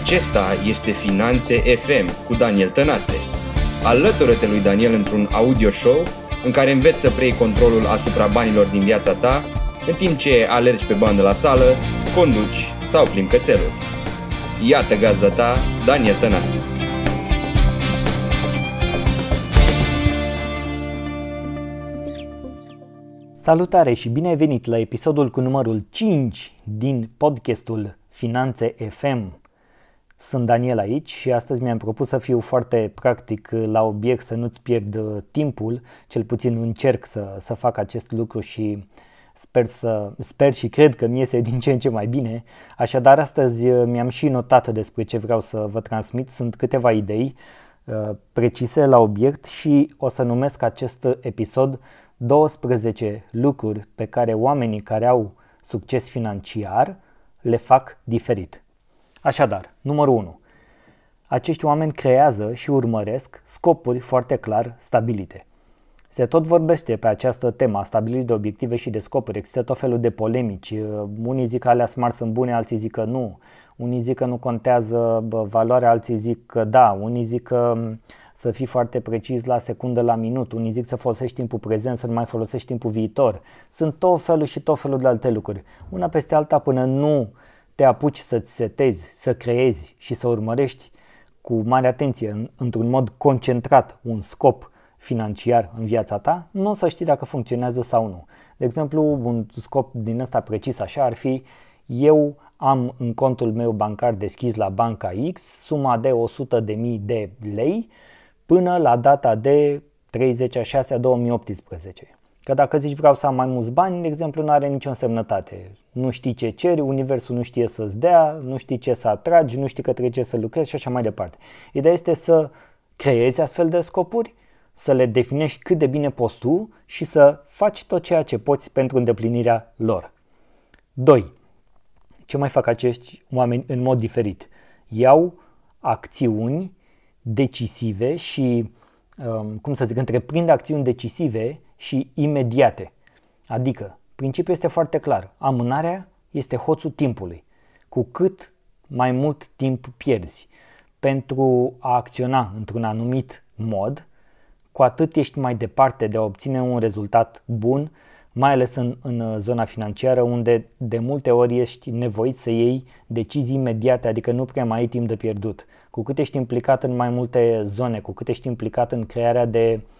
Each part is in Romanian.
Acesta este Finanțe FM cu Daniel Tănase. Alătură-te lui Daniel într-un audio show în care înveți să preiei controlul asupra banilor din viața ta, în timp ce alergi pe bandă la sală, conduci sau plimbi cățelul. Iată gazda ta, Daniel Tănase. Salutare și bine ai venit la episodul cu numărul 5 din podcastul Finanțe FM. Sunt Daniel aici și astăzi mi-am propus să fiu foarte practic la obiect, să nu-ți pierd uh, timpul, cel puțin încerc să, să fac acest lucru și sper, să, sper și cred că mi iese din ce în ce mai bine. Așadar, astăzi uh, mi-am și notat despre ce vreau să vă transmit. Sunt câteva idei uh, precise la obiect și o să numesc acest episod 12 lucruri pe care oamenii care au succes financiar le fac diferit. Așadar, numărul 1. Acești oameni creează și urmăresc scopuri foarte clar stabilite. Se tot vorbește pe această temă a stabilirii de obiective și de scopuri. Există tot felul de polemici. Unii zic că alea smart sunt bune, alții zic că nu. Unii zic că nu contează valoarea, alții zic că da. Unii zic că să fii foarte precis la secundă, la minut. Unii zic să folosești timpul prezent, să nu mai folosești timpul viitor. Sunt tot felul și tot felul de alte lucruri. Una peste alta până nu te apuci să-ți setezi, să creezi și să urmărești cu mare atenție, într-un mod concentrat, un scop financiar în viața ta, nu o să știi dacă funcționează sau nu. De exemplu, un scop din ăsta precis așa ar fi eu am în contul meu bancar deschis la banca X suma de 100.000 de lei până la data de 30 a 6 a 2018. Că dacă zici vreau să am mai mulți bani, de exemplu, nu are nicio însemnătate. Nu știi ce ceri, universul nu știe să-ți dea, nu știi ce să atragi, nu știi că trebuie să lucrezi și așa mai departe. Ideea este să creezi astfel de scopuri, să le definești cât de bine poți tu și să faci tot ceea ce poți pentru îndeplinirea lor. 2. Ce mai fac acești oameni în mod diferit? Iau acțiuni decisive și, um, cum să zic, întreprind acțiuni decisive și imediate. Adică, principiul este foarte clar. Amânarea este hoțul timpului. Cu cât mai mult timp pierzi pentru a acționa într-un anumit mod, cu atât ești mai departe de a obține un rezultat bun mai ales în, în uh, zona financiară, unde de multe ori ești nevoit să iei decizii imediate, adică nu prea mai ai timp de pierdut. Cu cât ești implicat în mai multe zone, cu cât ești implicat în crearea de uh,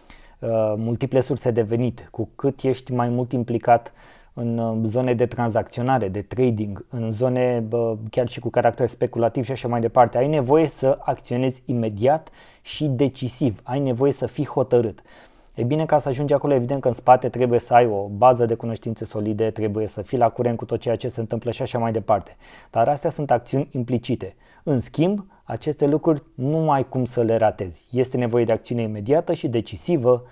multiple surse de venit, cu cât ești mai mult implicat în uh, zone de tranzacționare, de trading, în zone uh, chiar și cu caracter speculativ și așa mai departe, ai nevoie să acționezi imediat și decisiv, ai nevoie să fii hotărât. E bine, ca să ajungi acolo, evident că în spate trebuie să ai o bază de cunoștințe solide, trebuie să fii la curent cu tot ceea ce se întâmplă și așa mai departe. Dar astea sunt acțiuni implicite. În schimb, aceste lucruri nu ai cum să le ratezi. Este nevoie de acțiune imediată și decisivă,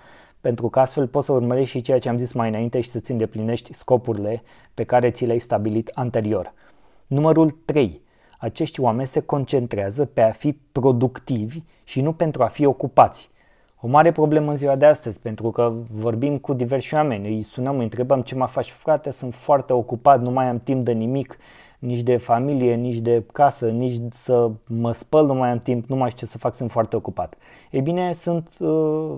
pentru că astfel poți să urmărești și ceea ce am zis mai înainte și să-ți îndeplinești scopurile pe care ți le-ai stabilit anterior. Numărul 3. Acești oameni se concentrează pe a fi productivi și nu pentru a fi ocupați o mare problemă în ziua de astăzi, pentru că vorbim cu diversi oameni, îi sunăm, îi întrebăm ce mai faci frate, sunt foarte ocupat, nu mai am timp de nimic, nici de familie, nici de casă, nici să mă spăl, nu mai am timp, nu mai știu ce să fac, sunt foarte ocupat. Ei bine, sunt uh,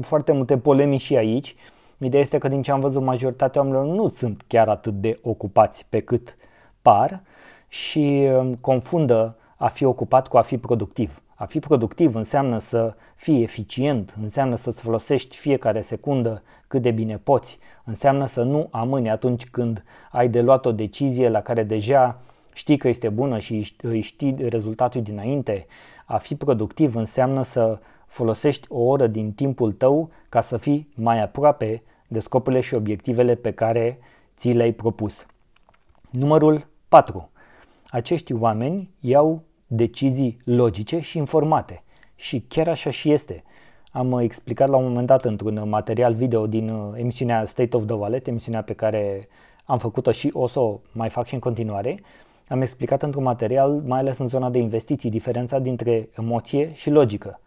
foarte multe polemici și aici. Ideea este că din ce am văzut majoritatea oamenilor nu sunt chiar atât de ocupați pe cât par și uh, confundă a fi ocupat cu a fi productiv. A fi productiv înseamnă să fii eficient, înseamnă să-ți folosești fiecare secundă cât de bine poți, înseamnă să nu amâni atunci când ai de luat o decizie la care deja știi că este bună și îi știi rezultatul dinainte. A fi productiv înseamnă să folosești o oră din timpul tău ca să fii mai aproape de scopurile și obiectivele pe care ți le-ai propus. Numărul 4. Acești oameni iau decizii logice și informate. Și chiar așa și este. Am explicat la un moment dat într-un material video din uh, emisiunea State of the Wallet, emisiunea pe care am făcut-o și o să o mai fac și în continuare. Am explicat într-un material, mai ales în zona de investiții, diferența dintre emoție și logică.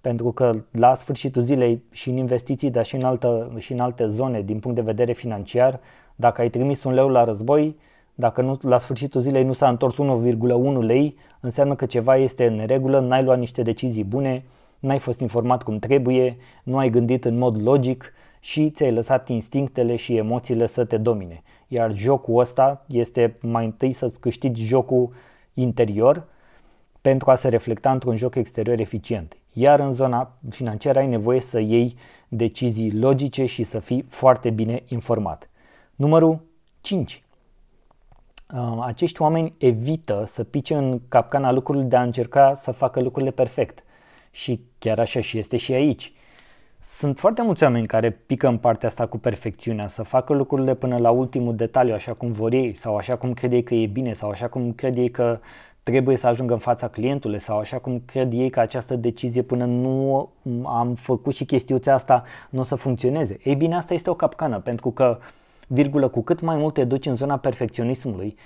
Pentru că la sfârșitul zilei și în investiții, dar și în, altă, și în alte zone din punct de vedere financiar, dacă ai trimis un leu la război, Dacă nu, la sfârșitul zilei nu s-a întors 1,1 lei, înseamnă că ceva este în neregulă, n-ai luat niște decizii bune, n-ai fost informat cum trebuie, nu ai gândit în mod logic și ți-ai lăsat instinctele și emoțiile să te domine. Iar jocul ăsta este mai întâi să-ți câștigi jocul interior pentru a se reflecta într-un joc exterior eficient. Iar în zona financiară ai nevoie să iei decizii logice și să fii foarte bine informat. Numărul 5. Uh, acești oameni evită să pice în capcana lucrurilor de a încerca să facă lucrurile perfect. Și chiar așa și este și aici. Sunt foarte mulți oameni care pică în partea asta cu perfecțiunea, să facă lucrurile până la ultimul detaliu, așa cum vor ei, sau așa cum cred ei că e bine, sau așa cum cred ei că trebuie să ajungă în fața clientului, sau așa cum cred ei că această decizie până nu am făcut și chestiuța asta nu o să funcționeze. Ei bine, asta este o capcană, pentru că, virgulă, cu cât mai mult te duci în zona perfecționismului,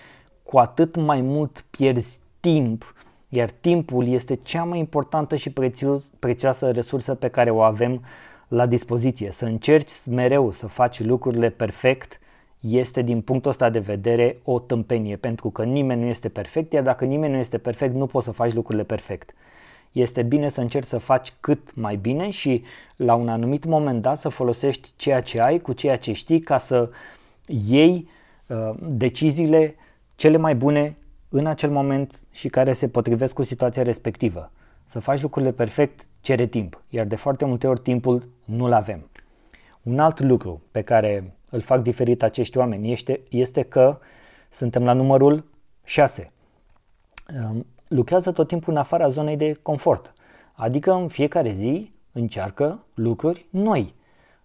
cu atât mai mult pierzi timp iar timpul este cea mai importantă și prețios, prețioasă resursă pe care o avem la dispoziție. Să încerci mereu să faci lucrurile perfect este din punctul ăsta de vedere o tâmpenie, pentru că nimeni nu este perfect, iar dacă nimeni nu este perfect, nu poți să faci lucrurile perfect. Este bine să încerci să faci cât mai bine și la un anumit moment dat să folosești ceea ce ai cu ceea ce știi ca să iei uh, deciziile cele mai bune în acel moment și care se potrivesc cu situația respectivă. Să faci lucrurile perfect cere timp, iar de foarte multe ori timpul nu-l avem. Un alt lucru pe care îl fac diferit acești oameni este, este că suntem la numărul 6. Lucrează tot timpul în afara zonei de confort, adică în fiecare zi încearcă lucruri noi.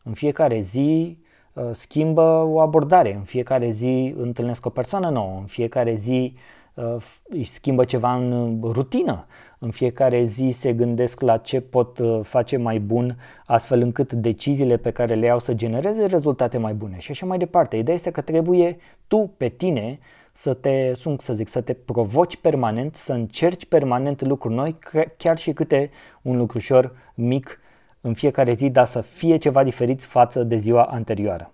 În fiecare zi uh, schimbă o abordare, în fiecare zi întâlnesc o persoană nouă, în fiecare zi Uh, își schimbă ceva în rutină. În fiecare zi se gândesc la ce pot uh, face mai bun astfel încât deciziile pe care le iau să genereze rezultate mai bune și așa mai departe. Ideea este că trebuie tu pe tine să te, sunt să zic, să te provoci permanent, să încerci permanent lucruri noi, chiar și câte un lucrușor mic în fiecare zi, dar să fie ceva diferit față de ziua anterioară.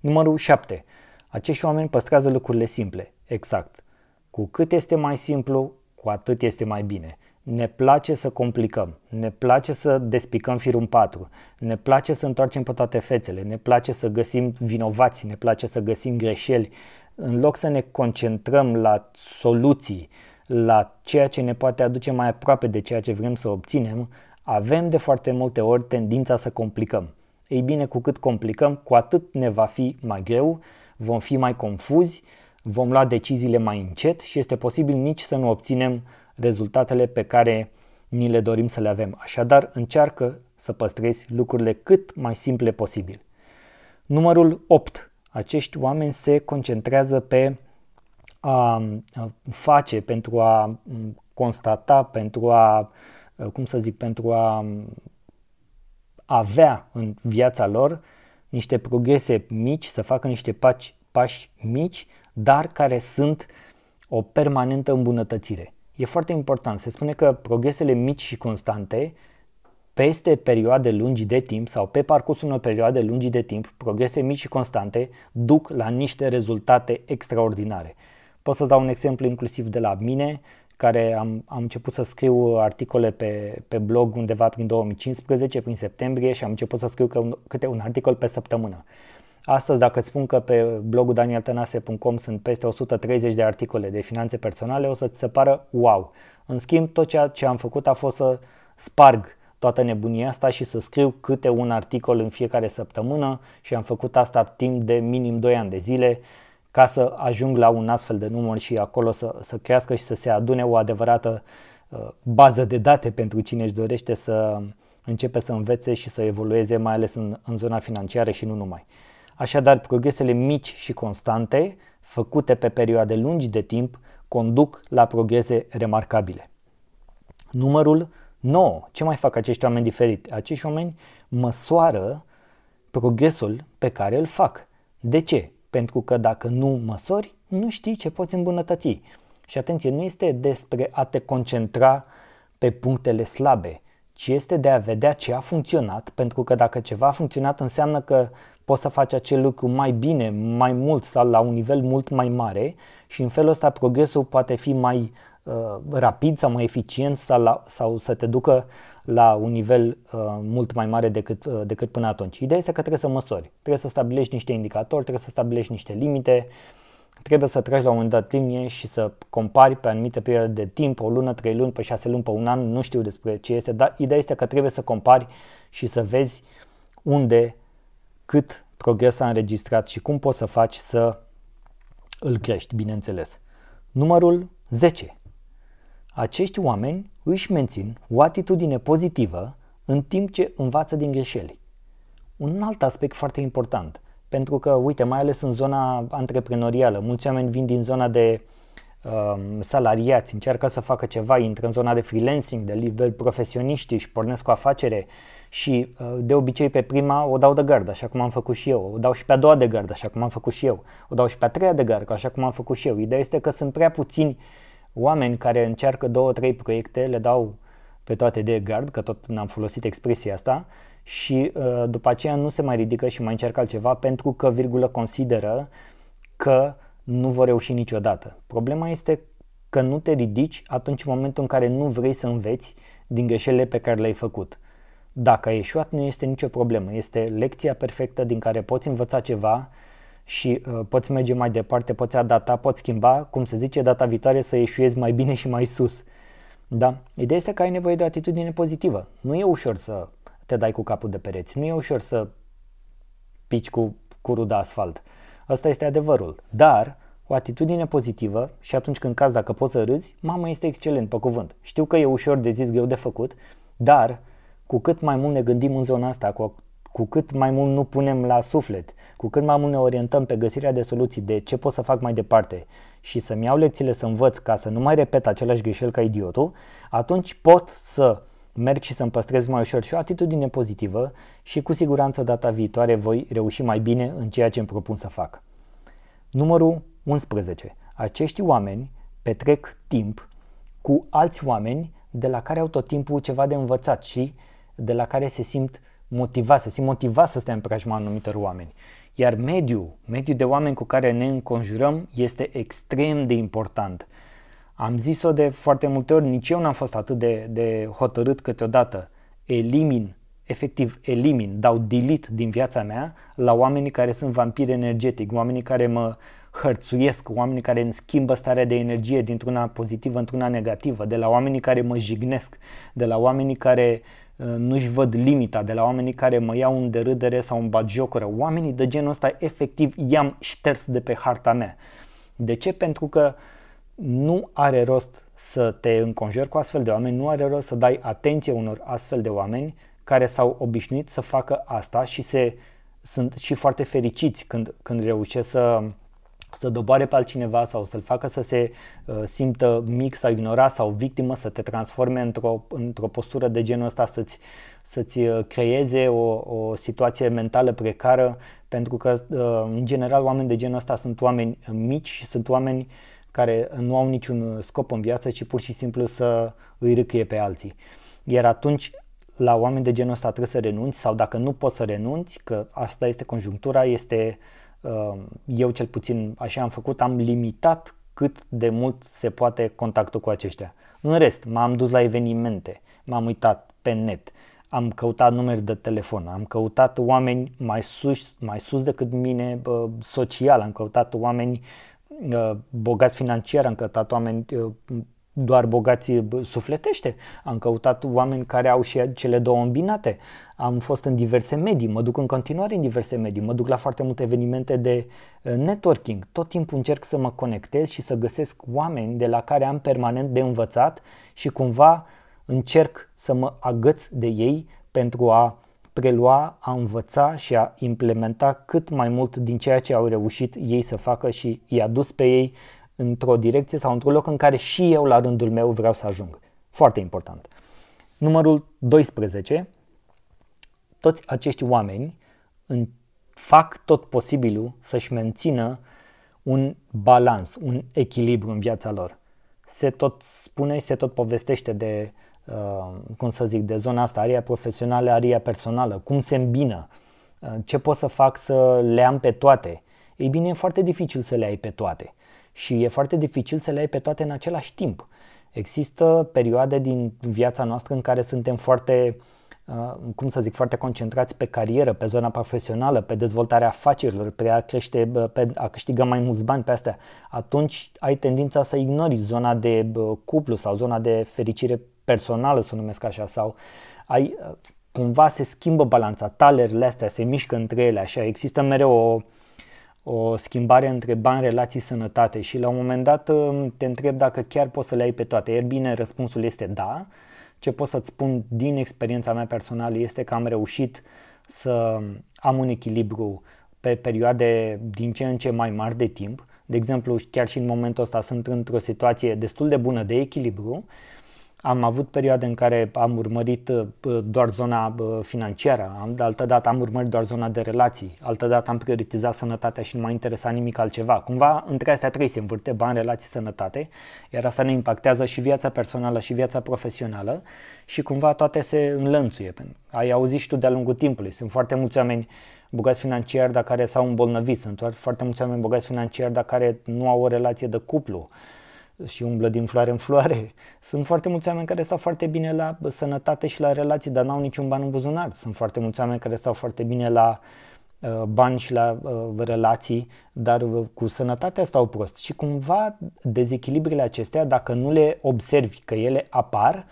Numărul 7. Acești oameni păstrează lucrurile simple. Exact. Cu cât este mai simplu, cu atât este mai bine. Ne place să complicăm, ne place să despicăm firul în patru, ne place să întoarcem pe toate fețele, ne place să găsim vinovați, ne place să găsim greșeli. În loc să ne concentrăm la soluții, la ceea ce ne poate aduce mai aproape de ceea ce vrem să obținem, avem de foarte multe ori tendința să complicăm. Ei bine, cu cât complicăm, cu atât ne va fi mai greu, vom fi mai confuzi vom lua deciziile mai încet și este posibil nici să nu obținem rezultatele pe care ni le dorim să le avem. Așadar, încearcă să păstrezi lucrurile cât mai simple posibil. Numărul 8. Acești oameni se concentrează pe a face, pentru a constata, pentru a, cum să zic, pentru a avea în viața lor niște progrese mici, să facă niște pași, pași mici dar care sunt o permanentă îmbunătățire. E foarte important. Se spune că progresele mici și constante peste perioade lungi de timp sau pe parcursul unor perioade lungi de timp, progrese mici și constante duc la niște rezultate extraordinare. Pot să dau un exemplu inclusiv de la mine, care am, am început să scriu articole pe, pe blog undeva prin 2015, prin septembrie și am început să scriu câte un articol pe săptămână. Astăzi, dacă îți spun că pe blogul danieltanase.com sunt peste 130 de articole de finanțe personale, o să-ți se pară wow. În schimb, tot ceea ce am făcut a fost să sparg toată nebunia asta și să scriu câte un articol în fiecare săptămână și am făcut asta timp de minim 2 ani de zile ca să ajung la un astfel de număr și acolo să, să crească și să se adune o adevărată uh, bază de date pentru cine își dorește să începe să învețe și să evolueze, mai ales în, în zona financiară și nu numai. Așadar, progresele mici și constante, făcute pe perioade lungi de timp, conduc la progrese remarcabile. Numărul 9. Ce mai fac acești oameni diferit? Acești oameni măsoară progresul pe care îl fac. De ce? Pentru că dacă nu măsori, nu știi ce poți îmbunătăți. Și atenție, nu este despre a te concentra pe punctele slabe, ci este de a vedea ce a funcționat, pentru că dacă ceva a funcționat înseamnă că poți să faci acel lucru mai bine, mai mult sau la un nivel mult mai mare și în felul ăsta progresul poate fi mai uh, rapid sau mai eficient sau, la, sau să te ducă la un nivel uh, mult mai mare decât, uh, decât până atunci. Ideea este că trebuie să măsori, trebuie să stabilești niște indicatori, trebuie să stabilești niște limite, trebuie să tragi la un moment dat linie și să compari pe anumite perioade de timp, o lună, trei luni, pe șase luni, pe un an, nu știu despre ce este, dar ideea este că trebuie să compari și să vezi unde, cât progres a înregistrat și cum poți să faci să îl crești, bineînțeles. Numărul 10. Acești oameni își mențin o atitudine pozitivă în timp ce învață din greșeli. Un alt aspect foarte important, pentru că, uite, mai ales în zona antreprenorială, mulți oameni vin din zona de um, salariați, încearcă să facă ceva, intră în zona de freelancing, de nivel profesioniști, și pornesc o afacere și uh, de obicei pe prima o dau de gard, așa cum am făcut și eu, o dau și pe a doua de gard, așa cum am făcut și eu, o dau și pe a treia de gard, așa cum am făcut și eu. Ideea este că sunt prea puțini oameni care încearcă două, trei proiecte, le dau pe toate de gard, că tot n-am folosit expresia asta, și uh, după aceea nu se mai ridică și mai încearcă altceva pentru că, virgulă, consideră că nu vor reuși niciodată. Problema este că nu te ridici atunci în momentul în care nu vrei să înveți din greșelile pe care le-ai făcut. Dacă ai ieșuat, nu este nicio problemă. Este lecția perfectă din care poți învăța ceva și uh, poți merge mai departe, poți adapta, poți schimba, cum se zice, data viitoare să ieșuiezi mai bine și mai sus. Da? Ideea este că ai nevoie de o atitudine pozitivă. Nu e ușor să te dai cu capul de pereți, nu e ușor să pici cu curul de asfalt. Asta este adevărul. Dar o atitudine pozitivă și atunci când caz dacă poți să râzi, mama este excelent pe cuvânt. Știu că e ușor de zis, greu de făcut, dar cu cât mai mult ne gândim în zona asta, cu, cu cât mai mult nu punem la suflet, cu cât mai mult ne orientăm pe găsirea de soluții, de ce pot să fac mai departe și să-mi iau lecțiile să învăț ca să nu mai repet același greșel ca idiotul, atunci pot să merg și să-mi păstrez mai ușor și o atitudine pozitivă și cu siguranță data viitoare voi reuși mai bine în ceea ce îmi propun să fac. Numărul 11. Acești oameni petrec timp cu alți oameni de la care au tot timpul ceva de învățat și de la care se simt motivați, se simt motivați să stea în preajma anumitor oameni. Iar mediul, mediul de oameni cu care ne înconjurăm este extrem de important. Am zis-o de foarte multe ori, nici eu n-am fost atât de, de hotărât câteodată. Elimin, efectiv elimin, dau delete din viața mea la oamenii care sunt vampiri energetic, oamenii care mă hărțuiesc, oamenii care îmi schimbă starea de energie dintr-una pozitivă într-una negativă, de la oamenii care mă jignesc, de la oamenii care Uh, nu-și văd limita de la oamenii care mă iau în derâdere sau în bagiocură. Oamenii de genul ăsta efectiv i-am șters de pe harta mea. De ce? Pentru că nu are rost să te înconjori cu astfel de oameni, nu are rost să dai atenție unor astfel de oameni care s-au obișnuit să facă asta și se, sunt și foarte fericiți când, când reușesc să să doboare pe altcineva sau să-l facă să se uh, simtă mic sau ignorat sau victimă, să te transforme într-o, într-o postură de genul ăsta, să-ți, să-ți uh, creeze o, o situație mentală precară, pentru că, uh, în general, oameni de genul ăsta sunt oameni mici și sunt oameni care nu au niciun scop în viață, ci pur și simplu să îi râcâie pe alții. Iar atunci, la oameni de genul ăsta trebuie să renunți sau dacă nu poți să renunți, că asta este conjunctura, este uh, Ehm, eu cel puțin așa am făcut, am limitat cât de mult se poate contactul cu aceștia. În rest, m-am dus la evenimente, m-am uitat pe net, am căutat numeri de telefon, am căutat oameni mai sus, mai sus decât mine social, am căutat oameni bogați financiar, am căutat oameni doar bogații sufletește. Am căutat oameni care au și cele două îmbinate. Am fost în diverse medii, mă duc în continuare în diverse medii, mă duc la foarte multe evenimente de uh, networking. Tot timpul încerc să mă conectez și să găsesc oameni de la care am permanent de învățat și cumva încerc să mă agăț de ei pentru a prelua, a învăța și a implementa cât mai mult din ceea ce au reușit ei să facă și i-a dus pe ei într-o direcție sau într-un loc în care și eu la rândul meu vreau să ajung. Foarte important. Numărul 12. Toți acești oameni fac tot posibilul să-și mențină un balans, un echilibru în viața lor. Se tot spune și se tot povestește de cum să zic, de zona asta, aria profesională, aria personală, cum se îmbină, ce pot să fac să le am pe toate. Ei bine, e foarte dificil să le ai pe toate și e foarte dificil să le ai pe toate în același timp. Există perioade din viața noastră în care suntem foarte, uh, cum să zic, foarte concentrați pe carieră, pe zona profesională, pe dezvoltarea afacerilor, pe a, crește, pe a câștiga mai mulți bani pe astea. Atunci ai tendința să ignori zona de cuplu sau zona de fericire personală, să o numesc așa, sau ai, uh, cumva se schimbă balanța, talerele astea se mișcă între ele, așa, există mereu o, o schimbare între bani, relații, sănătate și la un moment dat um, te întreb dacă chiar poți să le ai pe toate. E bine, răspunsul este da. Ce pot să-ți spun din experiența mea personală este că am reușit să am un echilibru pe perioade din ce în ce mai mari de timp. De exemplu, chiar și în momentul ăsta sunt într-o situație destul de bună de echilibru am avut perioade în care am urmărit uh, doar zona financiară, am, altă dată am urmărit doar zona de relații, altă dată am prioritizat sănătatea și nu m-a interesat nimic altceva. Cumva între astea trei se învârte, bani, relații, sănătate, iar asta ne impactează și viața personală și viața profesională și cumva toate se înlănțuie. Ai auzit și tu de-a lungul timpului, sunt foarte mulți oameni bogați financiar, dar care s-au îmbolnăvit, sunt foarte mulți oameni bogați financiar, dar care nu au o relație de cuplu și umblă din floare în floare. Sunt foarte mulți oameni care stau foarte bine la sănătate și la relații, dar n-au niciun ban în buzunar. Sunt foarte mulți oameni care stau foarte bine la uh, bani și la uh, relații, dar uh, cu sănătatea stau prost. Și cumva dezechilibrile acestea, dacă nu le observi că ele apar,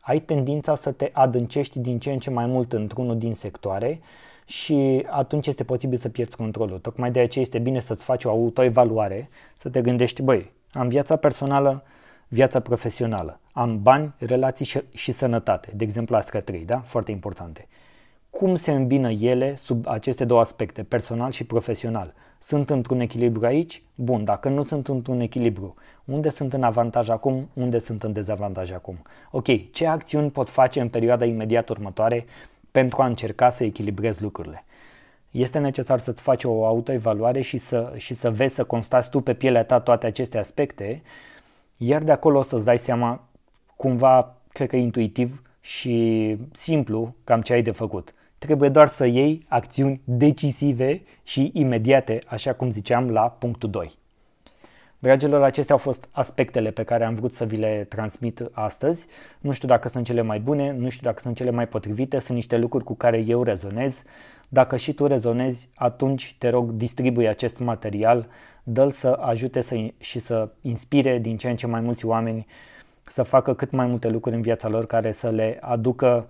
ai tendința să te adâncești din ce în ce mai mult într-unul din sectoare și atunci este posibil să pierzi controlul. Tocmai de aceea este bine să-ți faci o autoevaluare, să te gândești, băi, am viața personală, viața profesională. Am bani, relații și, și sănătate. De exemplu, astea trei, da? Foarte importante. Cum se îmbină ele sub aceste două aspecte, personal și profesional? Sunt într-un echilibru aici? Bun, dacă nu sunt într-un echilibru, unde sunt în avantaj acum, unde sunt în dezavantaj acum? Ok, ce acțiuni pot face în perioada imediat următoare pentru a încerca să echilibrez lucrurile? Este necesar să-ți faci o autoevaluare și să, și să vezi, să constați tu pe pielea ta toate aceste aspecte, iar de acolo o să-ți dai seama cumva, cred că intuitiv și simplu, cam ce ai de făcut. Trebuie doar să iei acțiuni decisive și imediate, așa cum ziceam la punctul 2. Dragilor, acestea au fost aspectele pe care am vrut să vi le transmit astăzi. Nu știu dacă sunt cele mai bune, nu știu dacă sunt cele mai potrivite, sunt niște lucruri cu care eu rezonez. Dacă și tu rezonezi, atunci te rog, distribui acest material, dă-l să ajute să, și să inspire din ce în ce mai mulți oameni să facă cât mai multe lucruri în viața lor care să le aducă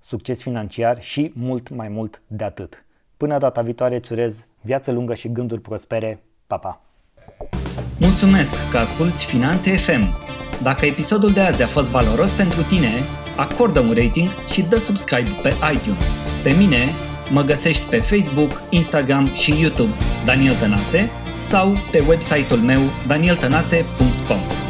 succes financiar și mult mai mult de atât. Până data viitoare îți urez viață lungă și gânduri prospere. Pa, pa! Mulțumesc că asculti Finanțe FM! Dacă episodul de azi a fost valoros pentru tine, acordă un rating și dă subscribe pe iTunes. Pe mine Mă găsești pe Facebook, Instagram și YouTube Daniel Tănase sau pe website-ul meu danieltănase.com.